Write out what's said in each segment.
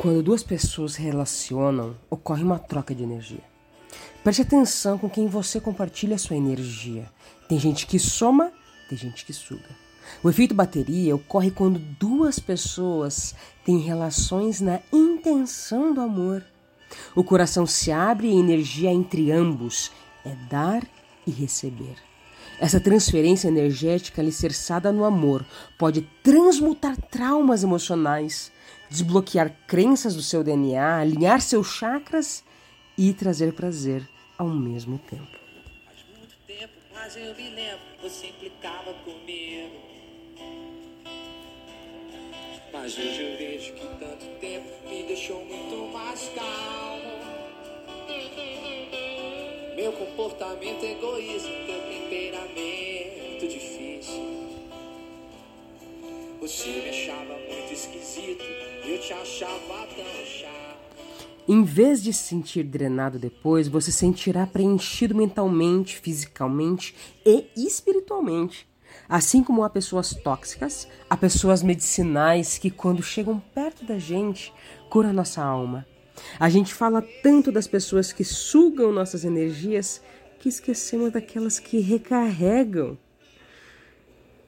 Quando duas pessoas se relacionam, ocorre uma troca de energia. Preste atenção com quem você compartilha sua energia. Tem gente que soma, tem gente que suga. O efeito bateria ocorre quando duas pessoas têm relações na intenção do amor. O coração se abre e a energia entre ambos é dar e receber. Essa transferência energética alicerçada no amor pode transmutar traumas emocionais, desbloquear crenças do seu DNA, alinhar seus chakras e trazer prazer ao mesmo tempo. Faz muito tempo, mas eu me lembro, você implicava comigo. Mas hoje eu vejo que tanto tempo me deixou muito mais calmo. Meu comportamento egoísta, teu temperamento difícil. Você me achava esquisito, eu te achava tão chato. Em vez de se sentir drenado depois, você sentirá preenchido mentalmente, fisicamente e espiritualmente. Assim como há pessoas tóxicas, há pessoas medicinais que, quando chegam perto da gente, curam nossa alma. A gente fala tanto das pessoas que sugam nossas energias que esquecemos daquelas que recarregam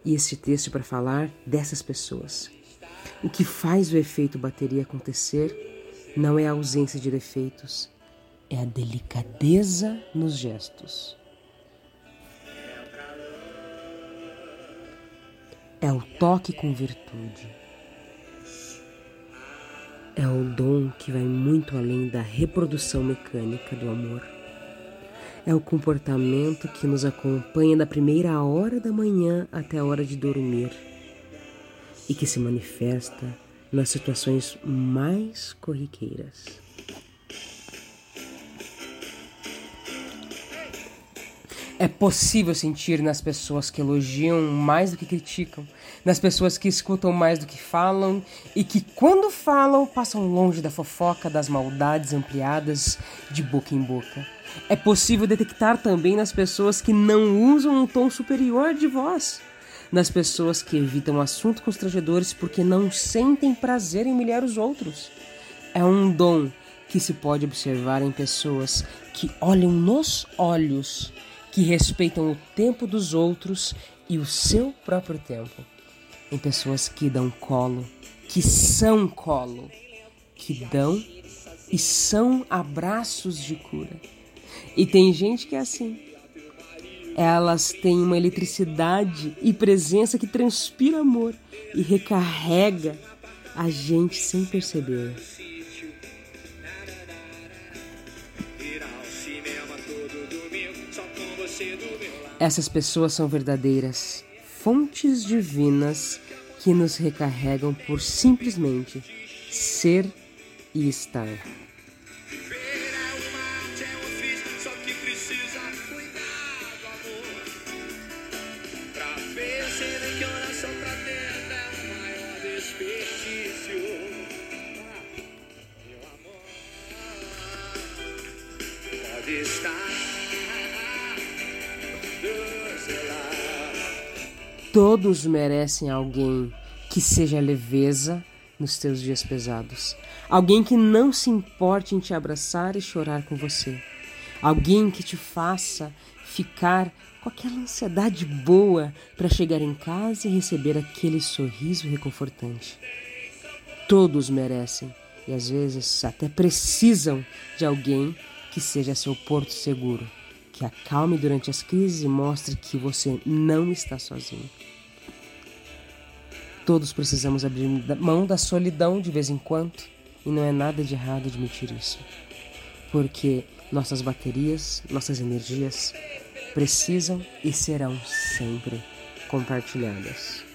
e este texto para falar dessas pessoas. O que faz o efeito bateria acontecer não é a ausência de defeitos, é a delicadeza nos gestos. É o toque com virtude. É o dom que vai muito além da reprodução mecânica do amor é o comportamento que nos acompanha da primeira hora da manhã até a hora de dormir e que se manifesta nas situações mais corriqueiras. É possível sentir nas pessoas que elogiam mais do que criticam, nas pessoas que escutam mais do que falam e que, quando falam, passam longe da fofoca, das maldades ampliadas de boca em boca. É possível detectar também nas pessoas que não usam um tom superior de voz, nas pessoas que evitam assuntos constrangedores porque não sentem prazer em humilhar os outros. É um dom que se pode observar em pessoas que olham nos olhos, que respeitam o tempo dos outros e o seu próprio tempo. Em pessoas que dão colo, que são colo, que dão e são abraços de cura. E tem gente que é assim. Elas têm uma eletricidade e presença que transpira amor e recarrega a gente sem perceber. Essas pessoas são verdadeiras fontes divinas que nos recarregam por simplesmente ser e estar. Todos merecem alguém que seja leveza nos teus dias pesados. Alguém que não se importe em te abraçar e chorar com você. Alguém que te faça ficar com aquela ansiedade boa para chegar em casa e receber aquele sorriso reconfortante. Todos merecem e às vezes até precisam de alguém que seja seu porto seguro, que acalme durante as crises e mostre que você não está sozinho. Todos precisamos abrir mão da solidão de vez em quando e não é nada de errado admitir isso, porque nossas baterias, nossas energias precisam e serão sempre compartilhadas.